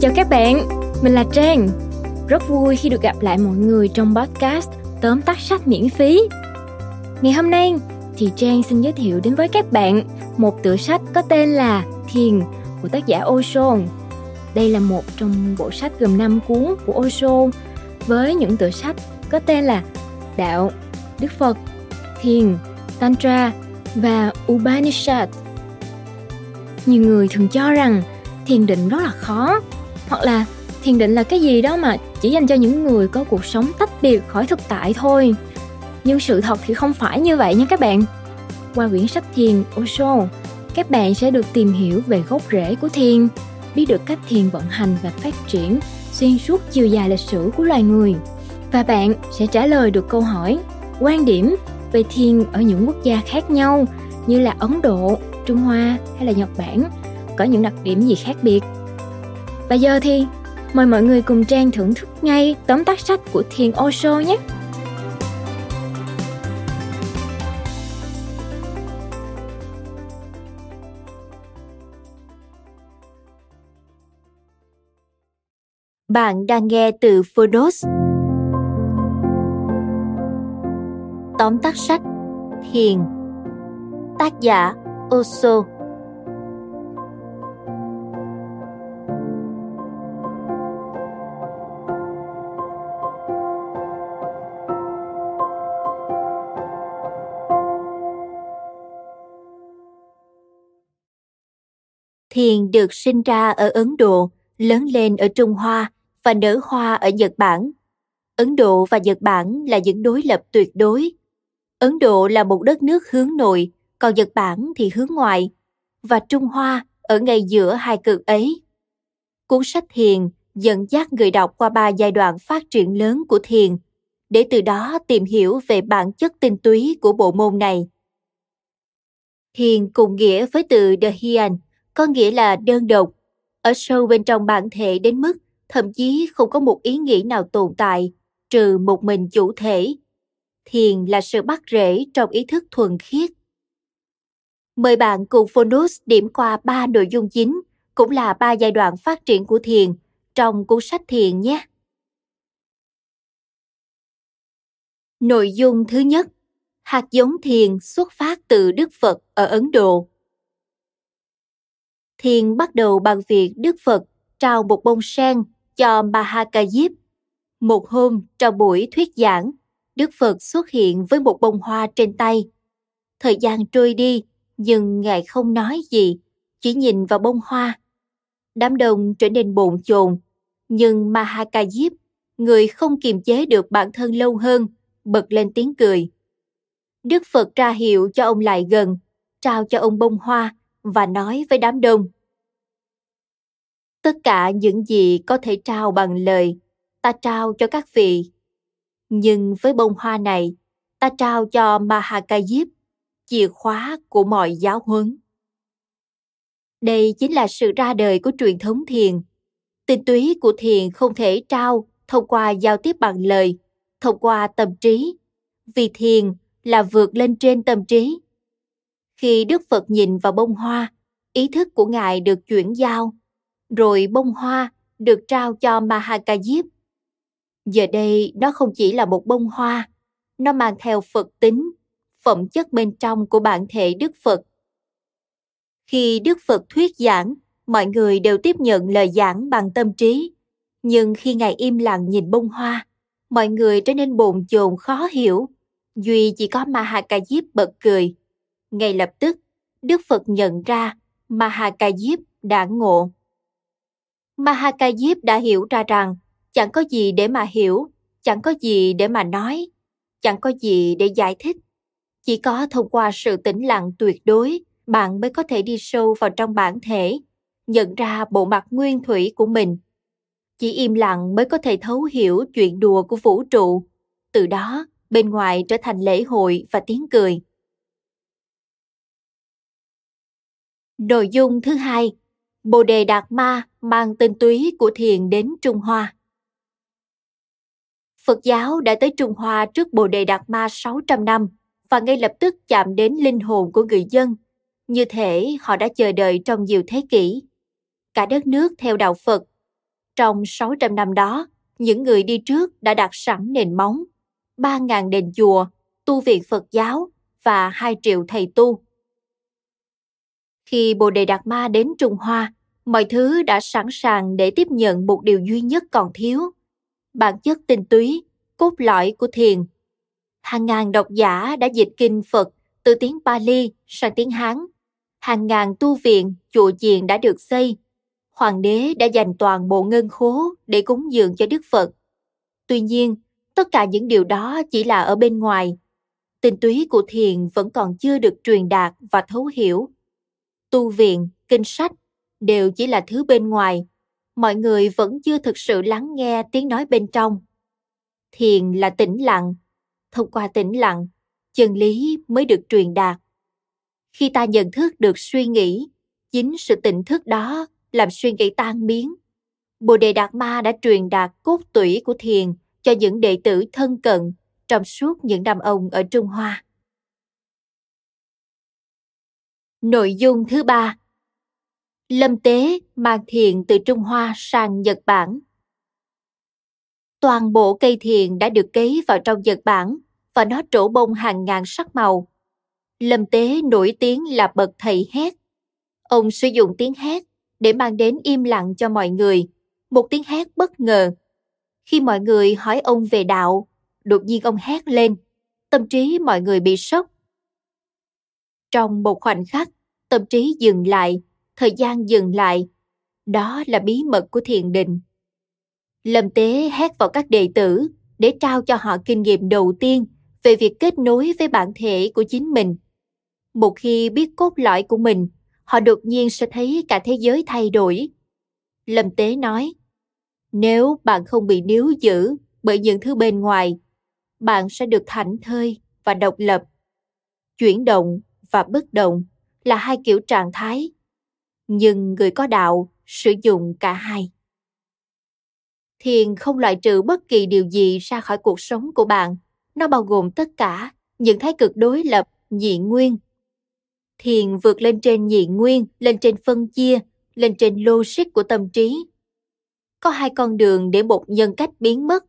Chào các bạn, mình là Trang. Rất vui khi được gặp lại mọi người trong podcast tóm tắt sách miễn phí. Ngày hôm nay thì Trang xin giới thiệu đến với các bạn một tựa sách có tên là Thiền của tác giả Osho. Đây là một trong bộ sách gồm 5 cuốn của Osho với những tựa sách có tên là Đạo, Đức Phật, Thiền, Tantra và Upanishad. Nhiều người thường cho rằng thiền định rất là khó hoặc là thiền định là cái gì đó mà chỉ dành cho những người có cuộc sống tách biệt khỏi thực tại thôi. Nhưng sự thật thì không phải như vậy nha các bạn. Qua quyển sách thiền Osho các bạn sẽ được tìm hiểu về gốc rễ của thiền biết được cách thiền vận hành và phát triển xuyên suốt chiều dài lịch sử của loài người. Và bạn sẽ trả lời được câu hỏi quan điểm về thiền ở những quốc gia khác nhau như là Ấn Độ, Trung Hoa hay là Nhật Bản có những đặc điểm gì khác biệt. Và giờ thì mời mọi người cùng Trang thưởng thức ngay tóm tắt sách của Thiền Osho nhé. Bạn đang nghe từ Phonos. Tóm tắt sách Thiền Tác giả Osho Thiền được sinh ra ở Ấn Độ, lớn lên ở Trung Hoa và nở hoa ở Nhật Bản. Ấn Độ và Nhật Bản là những đối lập tuyệt đối. Ấn Độ là một đất nước hướng nội, còn Nhật Bản thì hướng ngoại, và Trung Hoa ở ngay giữa hai cực ấy. Cuốn sách Thiền dẫn dắt người đọc qua ba giai đoạn phát triển lớn của thiền, để từ đó tìm hiểu về bản chất tinh túy của bộ môn này. Thiền cùng nghĩa với từ The có nghĩa là đơn độc, ở sâu bên trong bản thể đến mức thậm chí không có một ý nghĩ nào tồn tại, trừ một mình chủ thể. Thiền là sự bắt rễ trong ý thức thuần khiết. Mời bạn cùng Phonus điểm qua ba nội dung chính, cũng là ba giai đoạn phát triển của thiền trong cuốn sách thiền nhé. Nội dung thứ nhất, hạt giống thiền xuất phát từ Đức Phật ở Ấn Độ. Thiền bắt đầu bằng việc Đức Phật trao một bông sen cho Mahakayip. Một hôm, trong buổi thuyết giảng, Đức Phật xuất hiện với một bông hoa trên tay. Thời gian trôi đi, nhưng Ngài không nói gì, chỉ nhìn vào bông hoa. Đám đông trở nên bồn chồn, nhưng Mahakayip, người không kiềm chế được bản thân lâu hơn, bật lên tiếng cười. Đức Phật ra hiệu cho ông lại gần, trao cho ông bông hoa và nói với đám đông. Tất cả những gì có thể trao bằng lời, ta trao cho các vị. Nhưng với bông hoa này, ta trao cho Mahakayip, chìa khóa của mọi giáo huấn. Đây chính là sự ra đời của truyền thống thiền. Tinh túy của thiền không thể trao thông qua giao tiếp bằng lời, thông qua tâm trí, vì thiền là vượt lên trên tâm trí. Khi Đức Phật nhìn vào bông hoa, ý thức của Ngài được chuyển giao, rồi bông hoa được trao cho Mahakajip. Giờ đây nó không chỉ là một bông hoa, nó mang theo Phật tính, phẩm chất bên trong của bản thể Đức Phật. Khi Đức Phật thuyết giảng, mọi người đều tiếp nhận lời giảng bằng tâm trí. Nhưng khi Ngài im lặng nhìn bông hoa, mọi người trở nên bồn chồn khó hiểu. Duy chỉ có Mahakajip bật cười. Ngay lập tức, Đức Phật nhận ra Mahakayip đã ngộ. Mahakayip đã hiểu ra rằng chẳng có gì để mà hiểu, chẳng có gì để mà nói, chẳng có gì để giải thích. Chỉ có thông qua sự tĩnh lặng tuyệt đối, bạn mới có thể đi sâu vào trong bản thể, nhận ra bộ mặt nguyên thủy của mình. Chỉ im lặng mới có thể thấu hiểu chuyện đùa của vũ trụ. Từ đó, bên ngoài trở thành lễ hội và tiếng cười. Nội dung thứ hai, Bồ đề Đạt Ma mang tinh túy của thiền đến Trung Hoa. Phật giáo đã tới Trung Hoa trước Bồ đề Đạt Ma 600 năm và ngay lập tức chạm đến linh hồn của người dân. Như thể họ đã chờ đợi trong nhiều thế kỷ. Cả đất nước theo đạo Phật. Trong 600 năm đó, những người đi trước đã đặt sẵn nền móng, 3.000 đền chùa, tu viện Phật giáo và 2 triệu thầy tu. Khi Bồ Đề Đạt Ma đến Trung Hoa, mọi thứ đã sẵn sàng để tiếp nhận một điều duy nhất còn thiếu. Bản chất tinh túy, cốt lõi của thiền. Hàng ngàn độc giả đã dịch kinh Phật từ tiếng Pali sang tiếng Hán. Hàng ngàn tu viện, chùa chiền đã được xây. Hoàng đế đã dành toàn bộ ngân khố để cúng dường cho Đức Phật. Tuy nhiên, tất cả những điều đó chỉ là ở bên ngoài. Tinh túy của thiền vẫn còn chưa được truyền đạt và thấu hiểu. Tu viện, kinh sách đều chỉ là thứ bên ngoài. Mọi người vẫn chưa thực sự lắng nghe tiếng nói bên trong. Thiền là tĩnh lặng. Thông qua tĩnh lặng, chân lý mới được truyền đạt. Khi ta nhận thức được suy nghĩ, chính sự tỉnh thức đó làm suy nghĩ tan biến. Bồ Đề Đạt Ma đã truyền đạt cốt tủy của thiền cho những đệ tử thân cận trong suốt những năm ông ở Trung Hoa. Nội dung thứ ba Lâm Tế mang thiền từ Trung Hoa sang Nhật Bản. Toàn bộ cây thiền đã được cấy vào trong Nhật Bản và nó trổ bông hàng ngàn sắc màu. Lâm Tế nổi tiếng là bậc thầy hét. Ông sử dụng tiếng hét để mang đến im lặng cho mọi người, một tiếng hét bất ngờ. Khi mọi người hỏi ông về đạo, đột nhiên ông hét lên, tâm trí mọi người bị sốc. Trong một khoảnh khắc, tâm trí dừng lại, thời gian dừng lại. Đó là bí mật của thiền định. Lâm Tế hét vào các đệ tử để trao cho họ kinh nghiệm đầu tiên về việc kết nối với bản thể của chính mình. Một khi biết cốt lõi của mình, họ đột nhiên sẽ thấy cả thế giới thay đổi. Lâm Tế nói, nếu bạn không bị níu giữ bởi những thứ bên ngoài, bạn sẽ được thảnh thơi và độc lập. Chuyển động và bất động là hai kiểu trạng thái, nhưng người có đạo sử dụng cả hai. Thiền không loại trừ bất kỳ điều gì ra khỏi cuộc sống của bạn. Nó bao gồm tất cả những thái cực đối lập, nhị nguyên. Thiền vượt lên trên nhị nguyên, lên trên phân chia, lên trên logic của tâm trí. Có hai con đường để một nhân cách biến mất.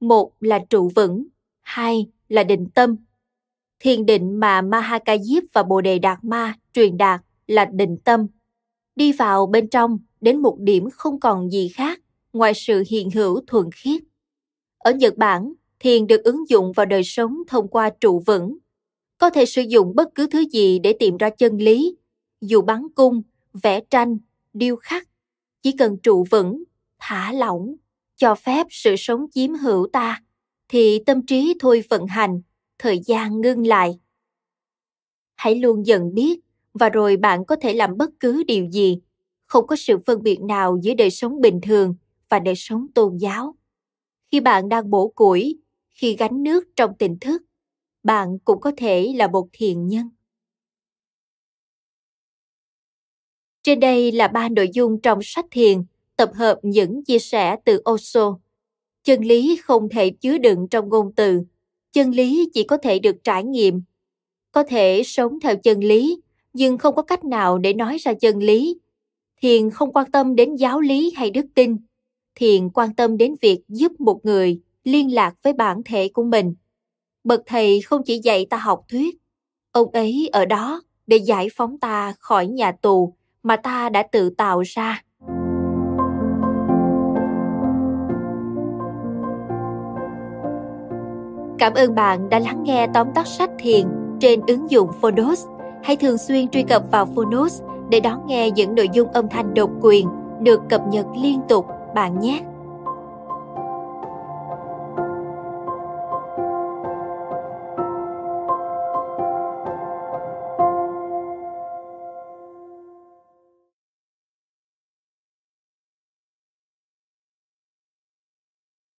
Một là trụ vững, hai là định tâm. Thiền định mà Mahakayip và Bồ Đề Đạt Ma truyền đạt là định tâm. Đi vào bên trong đến một điểm không còn gì khác ngoài sự hiện hữu thuần khiết. Ở Nhật Bản, thiền được ứng dụng vào đời sống thông qua trụ vững. Có thể sử dụng bất cứ thứ gì để tìm ra chân lý, dù bắn cung, vẽ tranh, điêu khắc. Chỉ cần trụ vững, thả lỏng, cho phép sự sống chiếm hữu ta, thì tâm trí thôi vận hành, thời gian ngưng lại. Hãy luôn dần biết và rồi bạn có thể làm bất cứ điều gì. Không có sự phân biệt nào giữa đời sống bình thường và đời sống tôn giáo. Khi bạn đang bổ củi, khi gánh nước trong tỉnh thức, bạn cũng có thể là một thiền nhân. Trên đây là ba nội dung trong sách thiền, tập hợp những chia sẻ từ Osho. Chân lý không thể chứa đựng trong ngôn từ, chân lý chỉ có thể được trải nghiệm. Có thể sống theo chân lý, nhưng không có cách nào để nói ra chân lý. Thiền không quan tâm đến giáo lý hay đức tin, thiền quan tâm đến việc giúp một người liên lạc với bản thể của mình. Bậc thầy không chỉ dạy ta học thuyết, ông ấy ở đó để giải phóng ta khỏi nhà tù mà ta đã tự tạo ra. Cảm ơn bạn đã lắng nghe tóm tắt sách thiền trên ứng dụng Phonos. Hãy thường xuyên truy cập vào Phonos để đón nghe những nội dung âm thanh độc quyền được cập nhật liên tục, bạn nhé